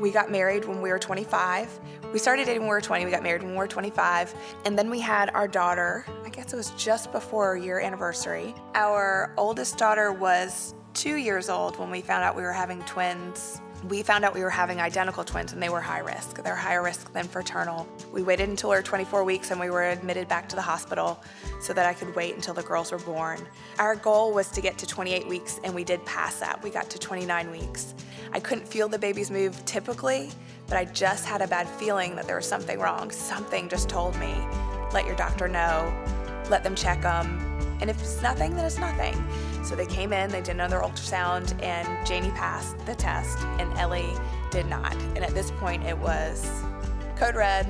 We got married when we were 25. We started dating when we were 20. We got married when we were 25. And then we had our daughter, I guess it was just before our year anniversary. Our oldest daughter was two years old when we found out we were having twins we found out we were having identical twins and they were high risk. They're higher risk than fraternal. We waited until we were 24 weeks and we were admitted back to the hospital so that I could wait until the girls were born. Our goal was to get to 28 weeks and we did pass that. We got to 29 weeks. I couldn't feel the babies move typically, but I just had a bad feeling that there was something wrong. Something just told me, let your doctor know, let them check them, and if it's nothing, then it's nothing. So they came in, they did another ultrasound, and Janie passed the test, and Ellie did not. And at this point, it was code red.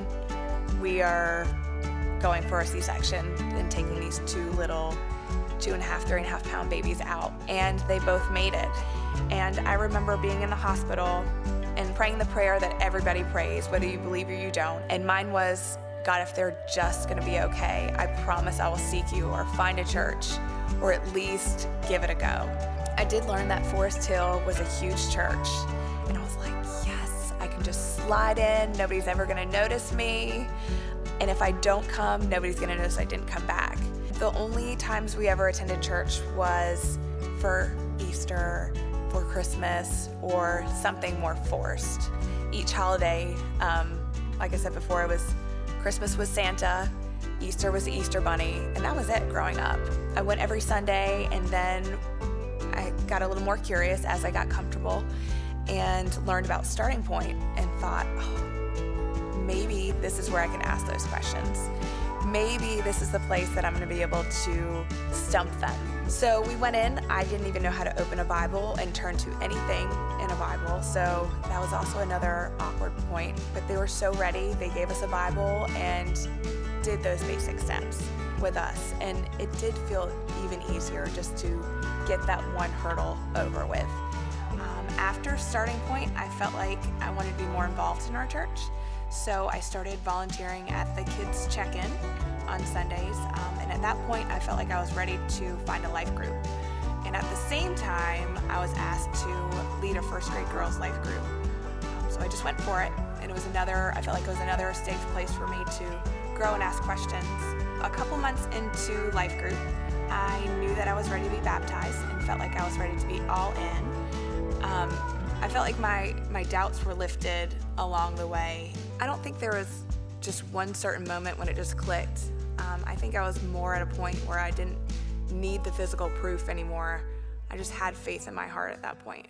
We are going for a C section and taking these two little two and a half, three and a half pound babies out. And they both made it. And I remember being in the hospital and praying the prayer that everybody prays, whether you believe or you don't. And mine was, God, if they're just gonna be okay, I promise I will seek you or find a church or at least give it a go. I did learn that Forest Hill was a huge church, and I was like, yes, I can just slide in, nobody's ever gonna notice me. And if I don't come, nobody's gonna notice I didn't come back. The only times we ever attended church was for Easter, for Christmas, or something more forced. Each holiday, um, like I said before, it was Christmas was Santa, Easter was the Easter Bunny, and that was it growing up. I went every Sunday, and then I got a little more curious as I got comfortable and learned about Starting Point and thought, oh, maybe this is where I can ask those questions. Maybe this is the place that I'm going to be able to stump them. So we went in. I didn't even know how to open a Bible and turn to anything in a Bible. So that was also another awkward point. But they were so ready. They gave us a Bible and did those basic steps with us. And it did feel even easier just to get that one hurdle over with. Um, after starting point, I felt like I wanted to be more involved in our church. So I started volunteering at the kids check in on Sundays. Um, and at that point, I felt like I was ready to find a life group. And at the same time, I was asked to lead a first grade girls life group. Um, so I just went for it. And it was another, I felt like it was another safe place for me to grow and ask questions. A couple months into life group, I knew that I was ready to be baptized and felt like I was ready to be all in. Um, I felt like my, my doubts were lifted along the way. I don't think there was just one certain moment when it just clicked. Um, I think I was more at a point where I didn't need the physical proof anymore. I just had faith in my heart at that point.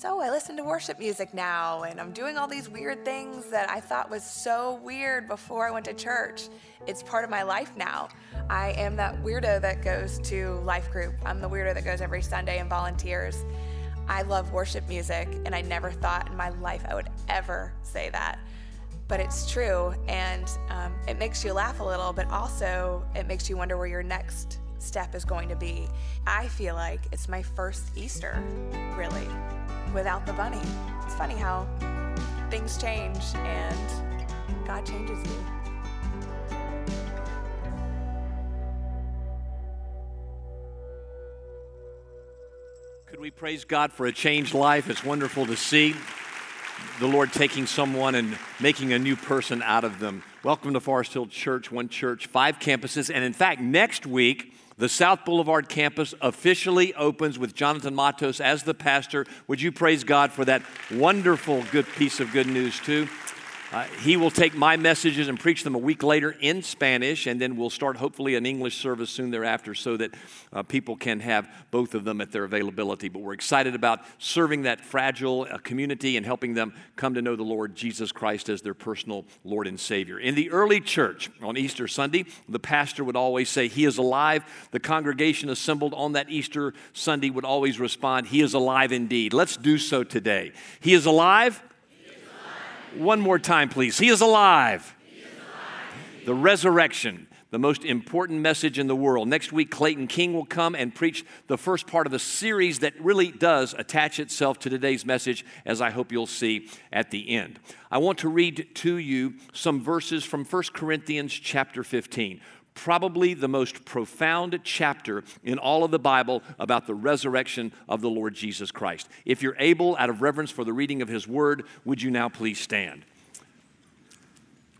So I listen to worship music now, and I'm doing all these weird things that I thought was so weird before I went to church. It's part of my life now. I am that weirdo that goes to life group. I'm the weirdo that goes every Sunday and volunteers. I love worship music, and I never thought in my life I would ever say that. But it's true, and um, it makes you laugh a little, but also it makes you wonder where your next step is going to be. I feel like it's my first Easter, really without the bunny. It's funny how things change and God changes you. Could we praise God for a changed life? It's wonderful to see the Lord taking someone and making a new person out of them. Welcome to Forest Hill Church, one church, five campuses. And in fact, next week, the South Boulevard campus officially opens with Jonathan Matos as the pastor. Would you praise God for that wonderful good piece of good news, too? Uh, he will take my messages and preach them a week later in Spanish, and then we'll start hopefully an English service soon thereafter so that uh, people can have both of them at their availability. But we're excited about serving that fragile uh, community and helping them come to know the Lord Jesus Christ as their personal Lord and Savior. In the early church on Easter Sunday, the pastor would always say, He is alive. The congregation assembled on that Easter Sunday would always respond, He is alive indeed. Let's do so today. He is alive. One more time, please. He is alive. He is alive. The resurrection, the most important message in the world. Next week, Clayton King will come and preach the first part of a series that really does attach itself to today's message, as I hope you'll see at the end. I want to read to you some verses from 1 Corinthians chapter 15 probably the most profound chapter in all of the Bible about the resurrection of the Lord Jesus Christ. If you're able, out of reverence for the reading of His Word, would you now please stand?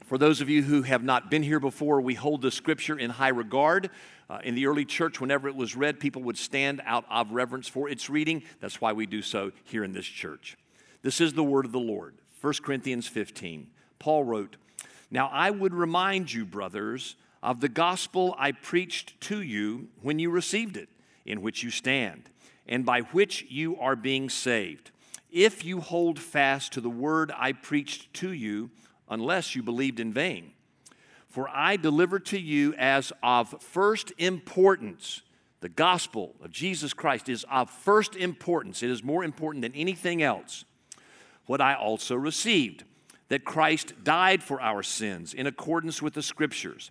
For those of you who have not been here before, we hold the scripture in high regard. Uh, in the early church, whenever it was read, people would stand out of reverence for its reading. That's why we do so here in this church. This is the word of the Lord. 1 Corinthians 15. Paul wrote, Now I would remind you, brothers, of the gospel I preached to you when you received it, in which you stand, and by which you are being saved, if you hold fast to the word I preached to you, unless you believed in vain. For I delivered to you as of first importance. The gospel of Jesus Christ is of first importance. It is more important than anything else. What I also received that Christ died for our sins in accordance with the scriptures,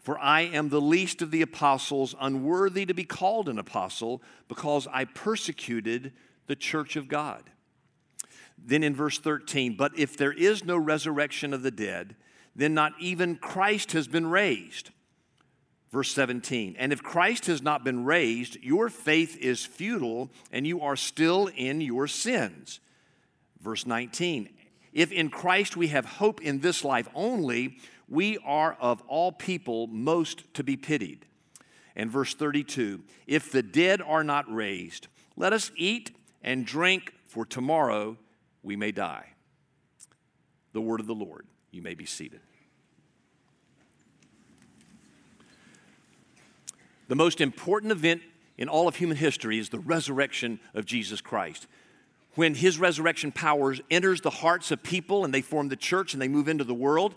For I am the least of the apostles, unworthy to be called an apostle, because I persecuted the church of God. Then in verse 13, but if there is no resurrection of the dead, then not even Christ has been raised. Verse 17, and if Christ has not been raised, your faith is futile and you are still in your sins. Verse 19, if in Christ we have hope in this life only, we are of all people most to be pitied. And verse 32, if the dead are not raised, let us eat and drink, for tomorrow we may die. The word of the Lord. You may be seated. The most important event in all of human history is the resurrection of Jesus Christ. When his resurrection power enters the hearts of people and they form the church and they move into the world,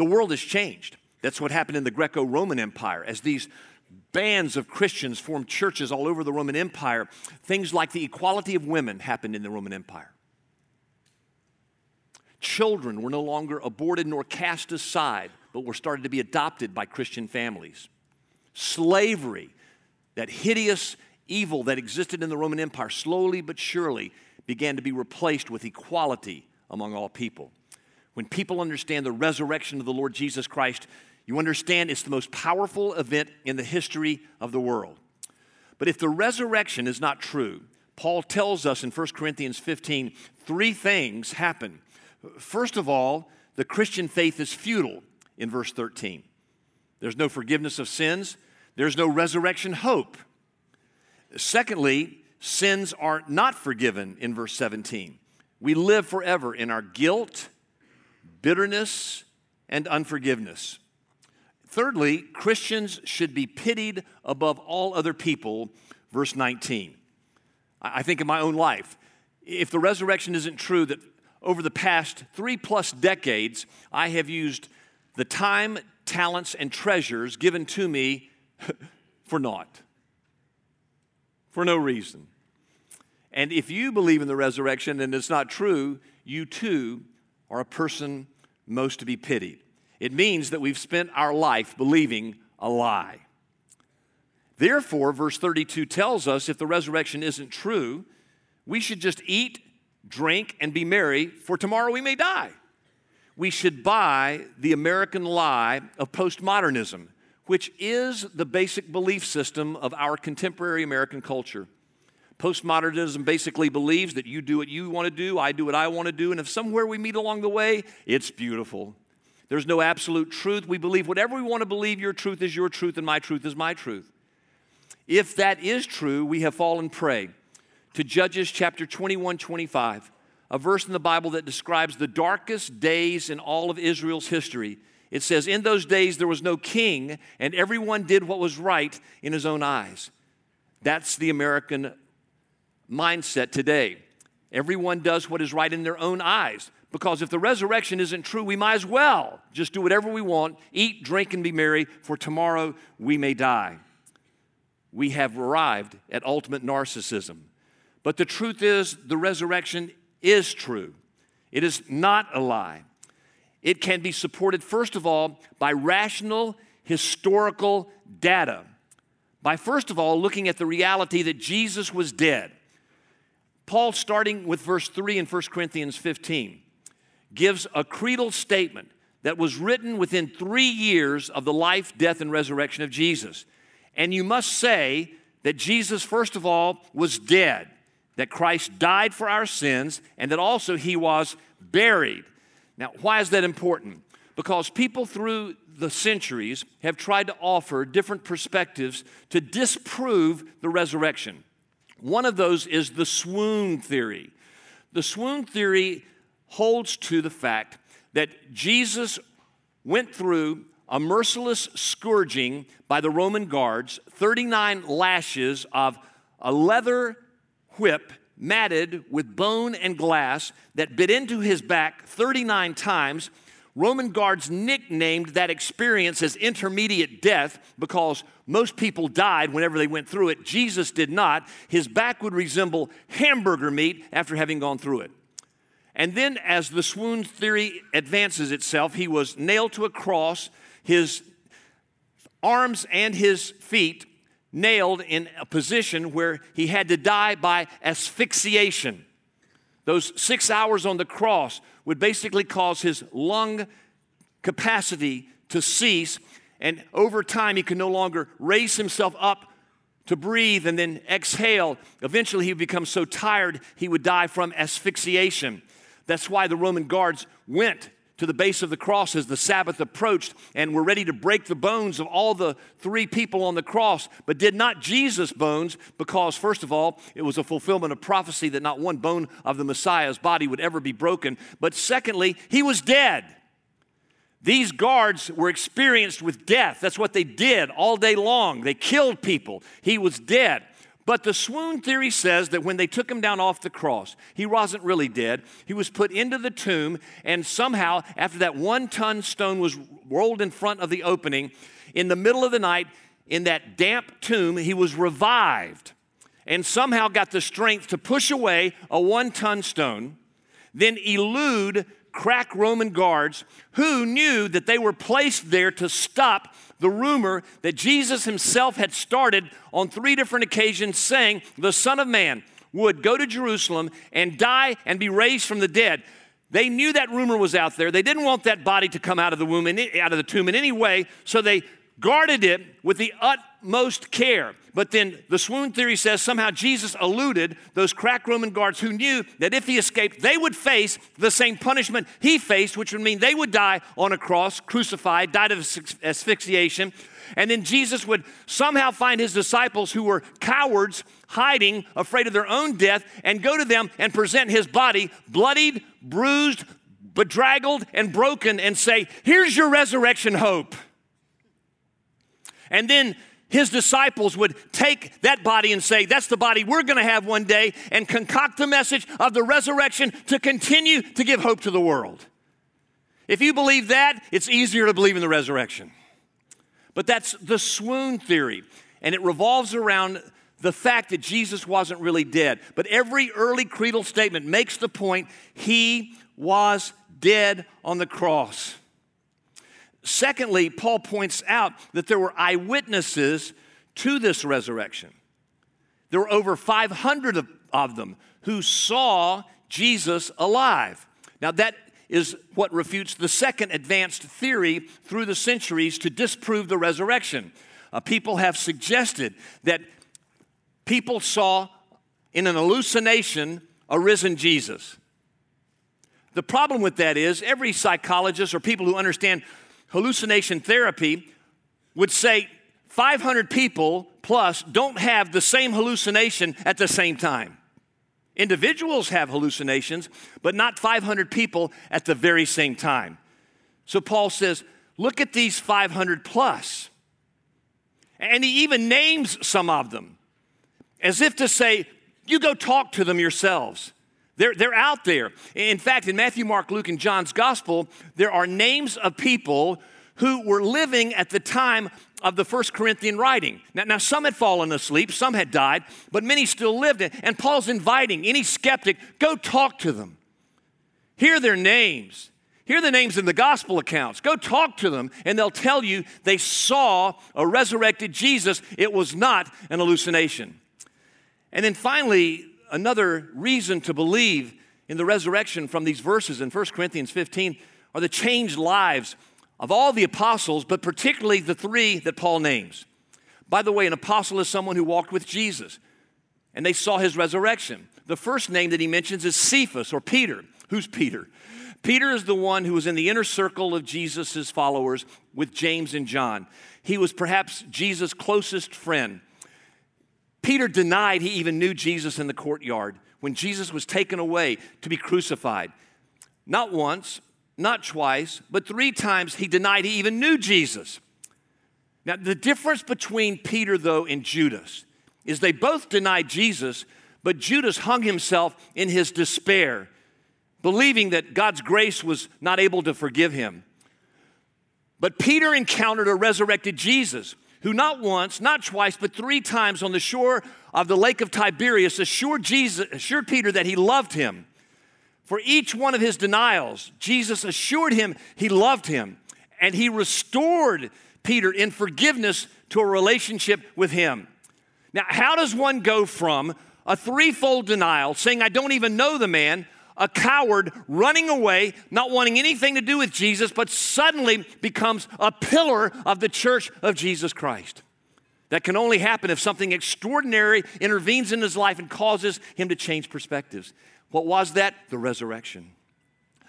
the world has changed. That's what happened in the Greco Roman Empire. As these bands of Christians formed churches all over the Roman Empire, things like the equality of women happened in the Roman Empire. Children were no longer aborted nor cast aside, but were started to be adopted by Christian families slavery, that hideous evil that existed in the Roman Empire, slowly but surely began to be replaced with equality among all people. When people understand the resurrection of the Lord Jesus Christ, you understand it's the most powerful event in the history of the world. But if the resurrection is not true, Paul tells us in 1 Corinthians 15 three things happen. First of all, the Christian faith is futile in verse 13. There's no forgiveness of sins, there's no resurrection hope. Secondly, sins are not forgiven in verse 17. We live forever in our guilt, bitterness, and unforgiveness. Thirdly, Christians should be pitied above all other people, verse 19. I think in my own life, if the resurrection isn't true, that over the past three plus decades, I have used the time, talents, and treasures given to me for naught, for no reason. And if you believe in the resurrection and it's not true, you too are a person most to be pitied. It means that we've spent our life believing a lie. Therefore, verse 32 tells us if the resurrection isn't true, we should just eat, drink, and be merry, for tomorrow we may die we should buy the American lie of postmodernism, which is the basic belief system of our contemporary American culture. Postmodernism basically believes that you do what you want to do, I do what I want to do, and if somewhere we meet along the way, it's beautiful. There's no absolute truth. We believe whatever we want to believe, your truth is your truth, and my truth is my truth. If that is true, we have fallen prey to Judges chapter 21 25 a verse in the Bible that describes the darkest days in all of Israel's history. It says, In those days there was no king, and everyone did what was right in his own eyes. That's the American mindset today. Everyone does what is right in their own eyes. Because if the resurrection isn't true, we might as well just do whatever we want, eat, drink, and be merry, for tomorrow we may die. we have arrived at ultimate narcissism. But the truth is, the resurrection is true. It is not a lie. It can be supported, first of all, by rational historical data. By first of all looking at the reality that Jesus was dead. Paul, starting with verse 3 in 1 Corinthians 15, gives a creedal statement that was written within three years of the life, death, and resurrection of Jesus. And you must say that Jesus, first of all, was dead, that Christ died for our sins, and that also he was buried. Now, why is that important? Because people through the centuries have tried to offer different perspectives to disprove the resurrection. One of those is the swoon theory. The swoon theory holds to the fact that Jesus went through a merciless scourging by the Roman guards, 39 lashes of a leather whip matted with bone and glass that bit into his back 39 times. Roman guards nicknamed that experience as intermediate death because most people died whenever they went through it. Jesus did not. His back would resemble hamburger meat after having gone through it. And then, as the swoon theory advances itself, he was nailed to a cross, his arms and his feet nailed in a position where he had to die by asphyxiation. Those six hours on the cross would basically cause his lung capacity to cease, and over time, he could no longer raise himself up to breathe and then exhale. Eventually, he would become so tired he would die from asphyxiation. That's why the Roman guards went to the base of the cross as the Sabbath approached and were ready to break the bones of all the three people on the cross, but did not Jesus' bones because, first of all, it was a fulfillment of prophecy that not one bone of the Messiah's body would ever be broken. But secondly, he was dead. These guards were experienced with death. That's what they did all day long. They killed people. He was dead. But the swoon theory says that when they took him down off the cross, he wasn't really dead. He was put into the tomb, and somehow, after that one ton stone was rolled in front of the opening, in the middle of the night, in that damp tomb, he was revived and somehow got the strength to push away a one ton stone, then elude crack Roman guards who knew that they were placed there to stop the rumor that Jesus himself had started on three different occasions, saying, The Son of Man would go to Jerusalem and die and be raised from the dead. They knew that rumor was out there. They didn't want that body to come out of the womb, in, out of the tomb in any way, so they guarded it with the utmost care. But then the swoon theory says somehow Jesus eluded those crack Roman guards who knew that if he escaped, they would face the same punishment he faced, which would mean they would die on a cross, crucified, died of asphyxiation. And then Jesus would somehow find his disciples who were cowards, hiding, afraid of their own death, and go to them and present his body bloodied, bruised, bedraggled, and broken, and say, Here's your resurrection hope. And then his disciples would take that body and say, That's the body we're going to have one day, and concoct the message of the resurrection to continue to give hope to the world. If you believe that, it's easier to believe in the resurrection. But that's the swoon theory, and it revolves around the fact that Jesus wasn't really dead. But every early creedal statement makes the point he was dead on the cross. Secondly, Paul points out that there were eyewitnesses to this resurrection. There were over 500 of, of them who saw Jesus alive. Now, that is what refutes the second advanced theory through the centuries to disprove the resurrection. Uh, people have suggested that people saw in an hallucination a risen Jesus. The problem with that is every psychologist or people who understand hallucination therapy would say 500 people plus don't have the same hallucination at the same time. Individuals have hallucinations, but not 500 people at the very same time. So Paul says, look at these 500 plus. And he even names some of them as if to say, you go talk to them yourselves. They're, they're out there. In fact, in Matthew, Mark, Luke, and John's gospel, there are names of people who were living at the time of the First Corinthian writing. Now, now, some had fallen asleep, some had died, but many still lived. And Paul's inviting any skeptic, go talk to them. Hear their names. Hear the names in the gospel accounts. Go talk to them, and they'll tell you they saw a resurrected Jesus. It was not an hallucination. And then finally, another reason to believe in the resurrection from these verses in 1 Corinthians 15 are the changed lives of all the apostles, but particularly the three that Paul names. By the way, an apostle is someone who walked with Jesus and they saw his resurrection. The first name that he mentions is Cephas or Peter. Who's Peter? Peter is the one who was in the inner circle of Jesus' followers with James and John. He was perhaps Jesus' closest friend. Peter denied he even knew Jesus in the courtyard when Jesus was taken away to be crucified. Not once, not twice, but three times he denied he even knew Jesus. Now, the difference between Peter, though, and Judas is they both denied Jesus, but Judas hung himself in his despair, believing that God's grace was not able to forgive him. But Peter encountered a resurrected Jesus who not once, not twice, but three times on the shore of the lake of Tiberias assured Jesus, assured Peter that he loved him for each one of his denials, Jesus assured him he loved him and he restored Peter in forgiveness to a relationship with him. Now, how does one go from a threefold denial, saying, I don't even know the man, a coward running away, not wanting anything to do with Jesus, but suddenly becomes a pillar of the church of Jesus Christ? That can only happen if something extraordinary intervenes in his life and causes him to change perspectives. What was that? The resurrection.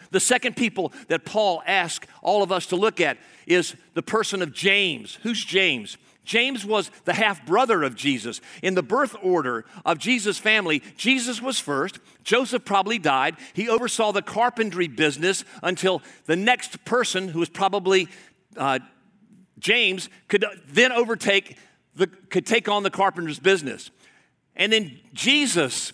The second people that Paul asks all of us to look at is the person of James. Who's James? James was the half brother of Jesus. In the birth order of Jesus' family, Jesus was first. Joseph probably died. He oversaw the carpentry business until the next person, who was probably uh, James, could then overtake the, could take on the carpenter's business. And then Jesus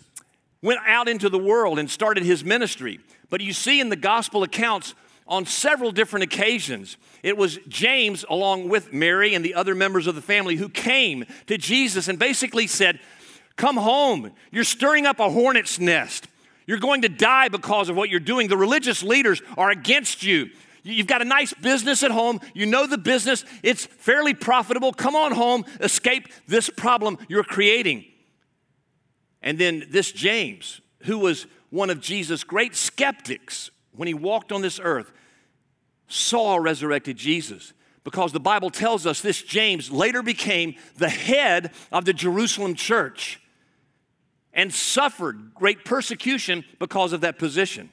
went out into the world and started his ministry. But you see in the gospel accounts on several different occasions, it was James, along with Mary and the other members of the family, who came to Jesus and basically said, Come home. You're stirring up a hornet's nest. You're going to die because of what you're doing. The religious leaders are against you. You've got a nice business at home. You know the business, it's fairly profitable. Come on home, escape this problem you're creating. And then this James, who was one of Jesus' great skeptics when he walked on this earth, saw resurrected Jesus because the Bible tells us this James later became the head of the Jerusalem church and suffered great persecution because of that position.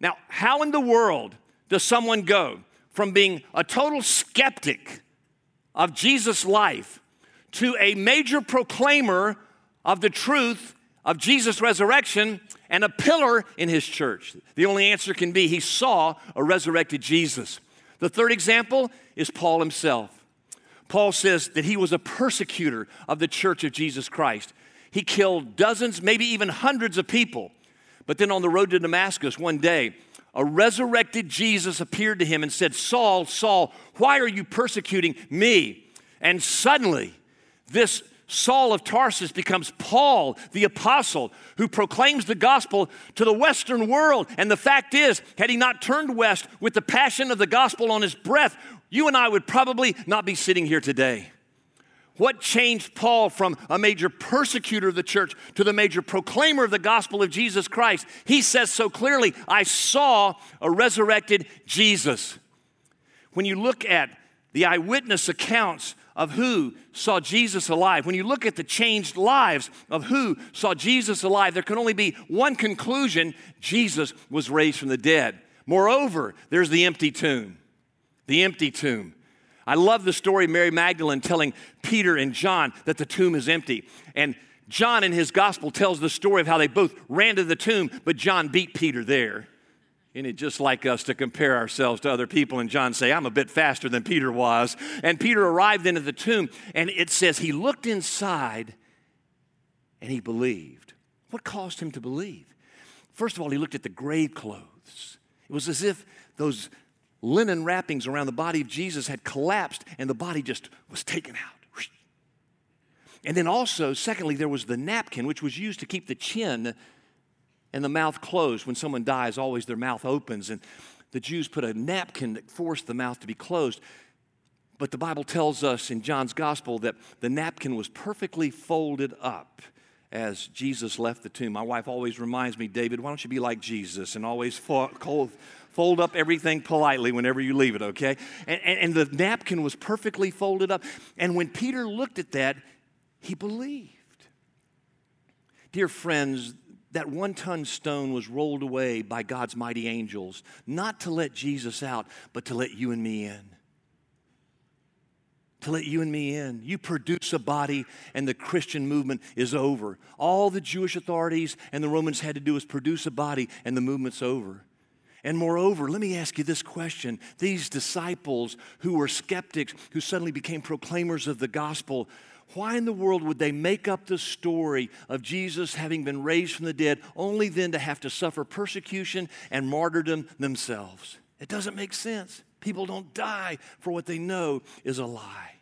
Now, how in the world does someone go from being a total skeptic of Jesus' life to a major proclaimer of the truth of Jesus' resurrection and a pillar in his church? The only answer can be he saw a resurrected Jesus. The third example is Paul himself. Paul says that he was a persecutor of the church of Jesus Christ. He killed dozens, maybe even hundreds of people. But then on the road to Damascus one day, a resurrected Jesus appeared to him and said, Saul, Saul, why are you persecuting me? And suddenly, this Saul of Tarsus becomes Paul, the apostle, who proclaims the gospel to the Western world. And the fact is, had he not turned west with the passion of the gospel on his breath, you and I would probably not be sitting here today. What changed Paul from a major persecutor of the church to the major proclaimer of the gospel of Jesus Christ? He says so clearly, I saw a resurrected Jesus. When you look at the eyewitness accounts of who saw Jesus alive, when you look at the changed lives of who saw Jesus alive, there can only be one conclusion Jesus was raised from the dead. Moreover, there's the empty tomb. The empty tomb. I love the story of Mary Magdalene telling Peter and John that the tomb is empty. And John in his gospel tells the story of how they both ran to the tomb, but John beat Peter there. It just like us to compare ourselves to other people? And John say, I'm a bit faster than Peter was. And Peter arrived into the tomb, and it says he looked inside and he believed. What caused him to believe? First of all, he looked at the grave clothes. It was as if those linen wrappings around the body of Jesus had collapsed and the body just was taken out. And then also, secondly, there was the napkin, which was used to keep the chin and the mouth closed. When someone dies, always their mouth opens. And the Jews put a napkin that forced the mouth to be closed. But the Bible tells us in John's gospel that the napkin was perfectly folded up as Jesus left the tomb. My wife always reminds me, David, why don't you be like Jesus and always fold, up everything politely whenever you leave it, okay? And, and, and the napkin was perfectly folded up. And when Peter looked at that, he believed. Dear friends, that one ton stone was rolled away by God's mighty angels, not to let Jesus out, but to let you and me in. To let you and me in. You produce a body, and the Christian movement is over. All the Jewish authorities and the Romans had to do was produce a body, and the movement's over. And moreover, let me ask you this question. These disciples who were skeptics, who suddenly became proclaimers of the gospel, why in the world would they make up the story of Jesus having been raised from the dead only then to have to suffer persecution and martyrdom themselves? It doesn't make sense. People don't die for what they know is a lie.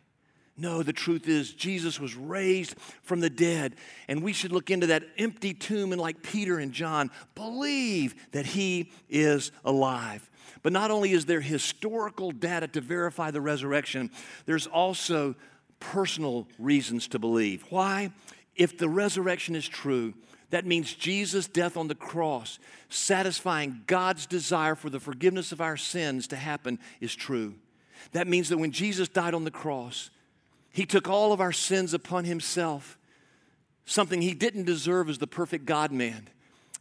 No, the truth is, Jesus was raised from the dead, and we should look into that empty tomb and, like Peter and John, believe that he is alive. But not only is there historical data to verify the resurrection, there's also personal reasons to believe. Why? If the resurrection is true, that means Jesus' death on the cross, satisfying God's desire for the forgiveness of our sins to happen, is true. That means that when Jesus died on the cross, he took all of our sins upon himself, something he didn't deserve as the perfect God man,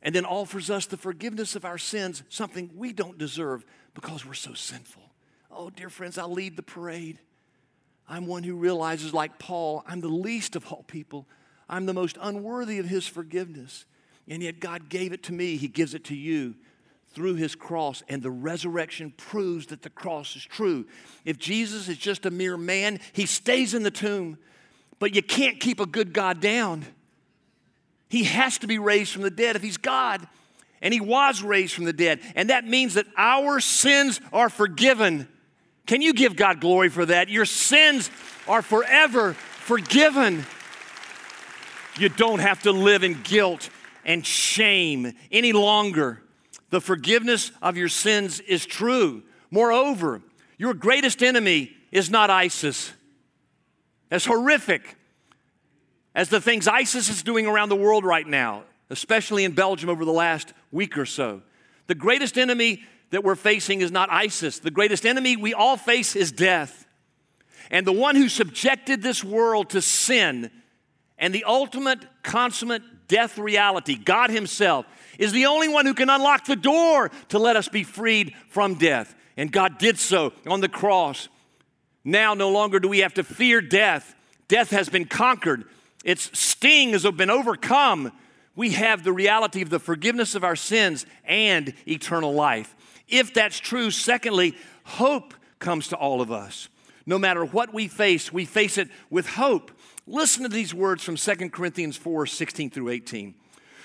and then offers us the forgiveness of our sins, something we don't deserve because we're so sinful. Oh, dear friends, I'll lead the parade. I'm one who realizes, like Paul, I'm the least of all people. I'm the most unworthy of his forgiveness. And yet God gave it to me, he gives it to you through his cross, and the resurrection proves that the cross is true. If Jesus is just a mere man, he stays in the tomb, but you can't keep a good God down. He has to be raised from the dead if he's God. And he was raised from the dead. And that means that our sins are forgiven. Can you give God glory for that? Your sins are forever forgiven. You don't have to live in guilt and shame any longer. The forgiveness of your sins is true. Moreover, your greatest enemy is not ISIS. As horrific as the things ISIS is doing around the world right now, especially in Belgium over the last week or so, the greatest enemy that we're facing is not ISIS. The greatest enemy we all face is death. And the one who subjected this world to sin and the ultimate, consummate death reality, God Himself, is the only one who can unlock the door to let us be freed from death. And God did so on the cross. Now, no longer do we have to fear death. Death has been conquered, its sting has been overcome. We have the reality of the forgiveness of our sins and eternal life. If that's true, secondly, hope comes to all of us. No matter what we face, we face it with hope. Listen to these words from 2 Corinthians 4 16 through 18.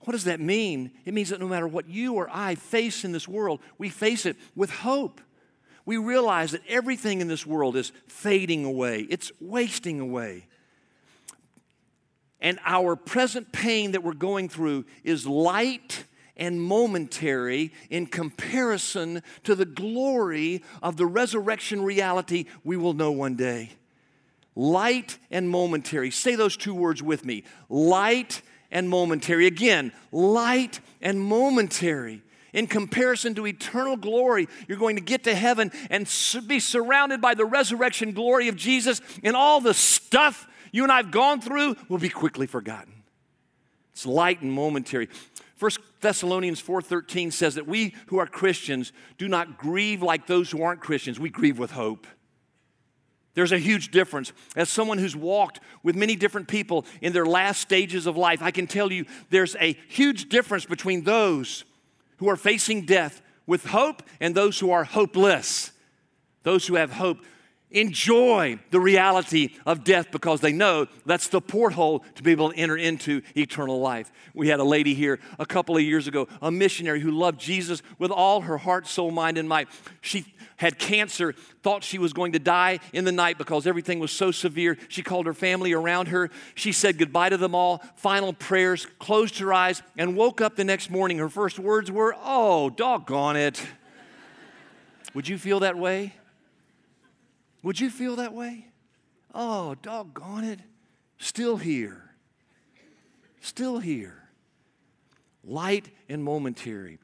What does that mean? It means that no matter what you or I face in this world, we face it with hope. We realize that everything in this world is fading away, it's wasting away. And our present pain that we're going through is light and momentary in comparison to the glory of the resurrection reality we will know one day. Light and momentary. Say those two words with me light and momentary. Again, light and momentary. In comparison to eternal glory, you're going to get to heaven and be surrounded by the resurrection glory of Jesus, and all the stuff you and I have gone through will be quickly forgotten. It's light and momentary. 1 Thessalonians 4:13 says that we who are Christians do not grieve like those who aren't Christians. We grieve with hope. There's a huge difference. As someone who's walked with many different people in their last stages of life, I can tell you there's a huge difference between those who are facing death with hope and those who are hopeless. Those who have hope enjoy the reality of death because they know that's the porthole to be able to enter into eternal life. We had a lady here a couple of years ago, a missionary who loved Jesus with all her heart, soul, mind, and might. She had cancer, thought she was going to die in the night because everything was so severe. She called her family around her. She said goodbye to them all, final prayers, closed her eyes, and woke up the next morning. Her first words were, Oh, doggone it. Would you feel that way? Would you feel that way? Oh, doggone it. Still here. Still here. Light and momentary.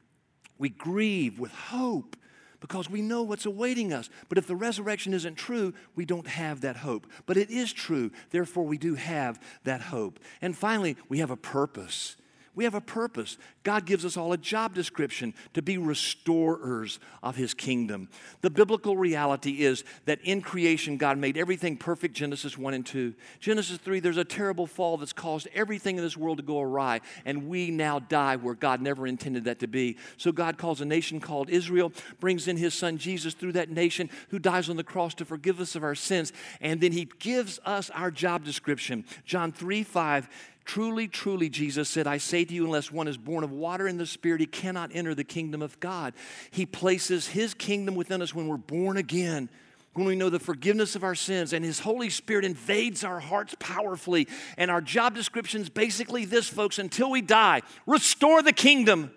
We grieve with hope because we know what's awaiting us. But if the resurrection isn't true, we don't have that hope. But it is true, therefore, we do have that hope. And finally, we have a purpose. We have a purpose. God gives us all a job description to be restorers of His kingdom. The biblical reality is that in creation, God made everything perfect Genesis 1 and 2. Genesis 3, there's a terrible fall that's caused everything in this world to go awry, and we now die where God never intended that to be. So God calls a nation called Israel, brings in His Son Jesus through that nation, who dies on the cross to forgive us of our sins, and then He gives us our job description. John 3 5 Truly, truly, Jesus said, I say to you, unless one is born of water and the Spirit, he cannot enter the kingdom of God. He places his kingdom within us when we're born again, when we know the forgiveness of our sins, and his Holy Spirit invades our hearts powerfully. And our job description is basically this, folks until we die, restore the kingdom.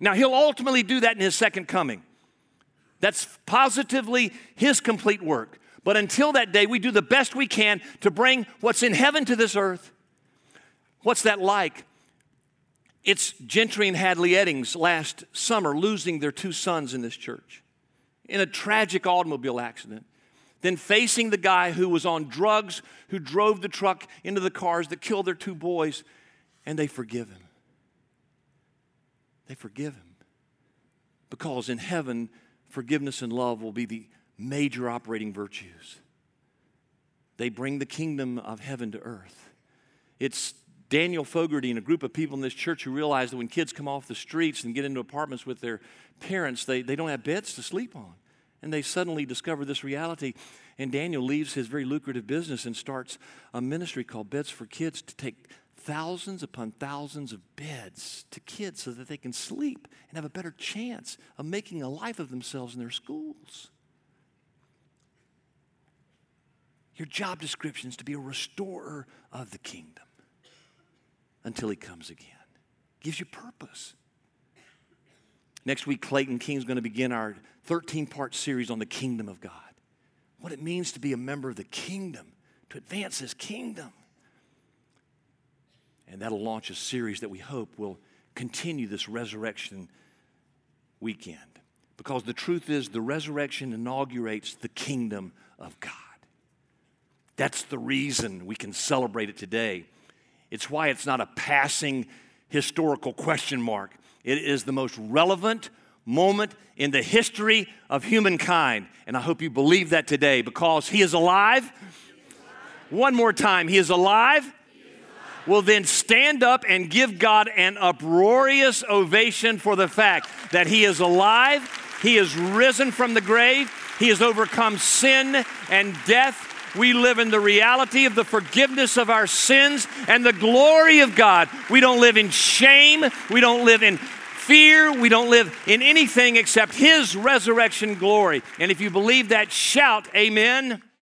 Now, he'll ultimately do that in his second coming. That's positively his complete work. But until that day, we do the best we can to bring what's in heaven to this earth What's that like? It's Gentry and Hadley Eddings last summer losing their two sons in this church in a tragic automobile accident. Then facing the guy who was on drugs, who drove the truck into the cars that killed their two boys, and they forgive him. They forgive him. Because in heaven, forgiveness and love will be the major operating virtues. They bring the kingdom of heaven to earth. It's Daniel Fogarty and a group of people in this church who realize that when kids come off the streets and get into apartments with their parents, they, they don't have beds to sleep on. And they suddenly discover this reality. And Daniel leaves his very lucrative business and starts a ministry called Beds for Kids to take thousands upon thousands of beds to kids so that they can sleep and have a better chance of making a life of themselves in their schools. Your job description is to be a restorer of the kingdom until he comes again. Gives you purpose. Next week, Clayton King is going to begin our 13 part series on the kingdom of God. What it means to be a member of the kingdom, to advance his kingdom. And that'll launch a series that we hope will continue this resurrection weekend. Because the truth is, the resurrection inaugurates the kingdom of God. That's the reason we can celebrate it today. It's why it's not a passing historical question mark. It is the most relevant moment in the history of humankind. And I hope you believe that today because He is alive. One more time, He is alive. Well, then stand up and give God an uproarious ovation for the fact that He is alive, He is risen from the grave, He has overcome sin and death, we live in the reality of the forgiveness of our sins and the glory of God. We don't live in shame. We don't live in fear. We don't live in anything except His resurrection glory. And if you believe that, shout, Amen.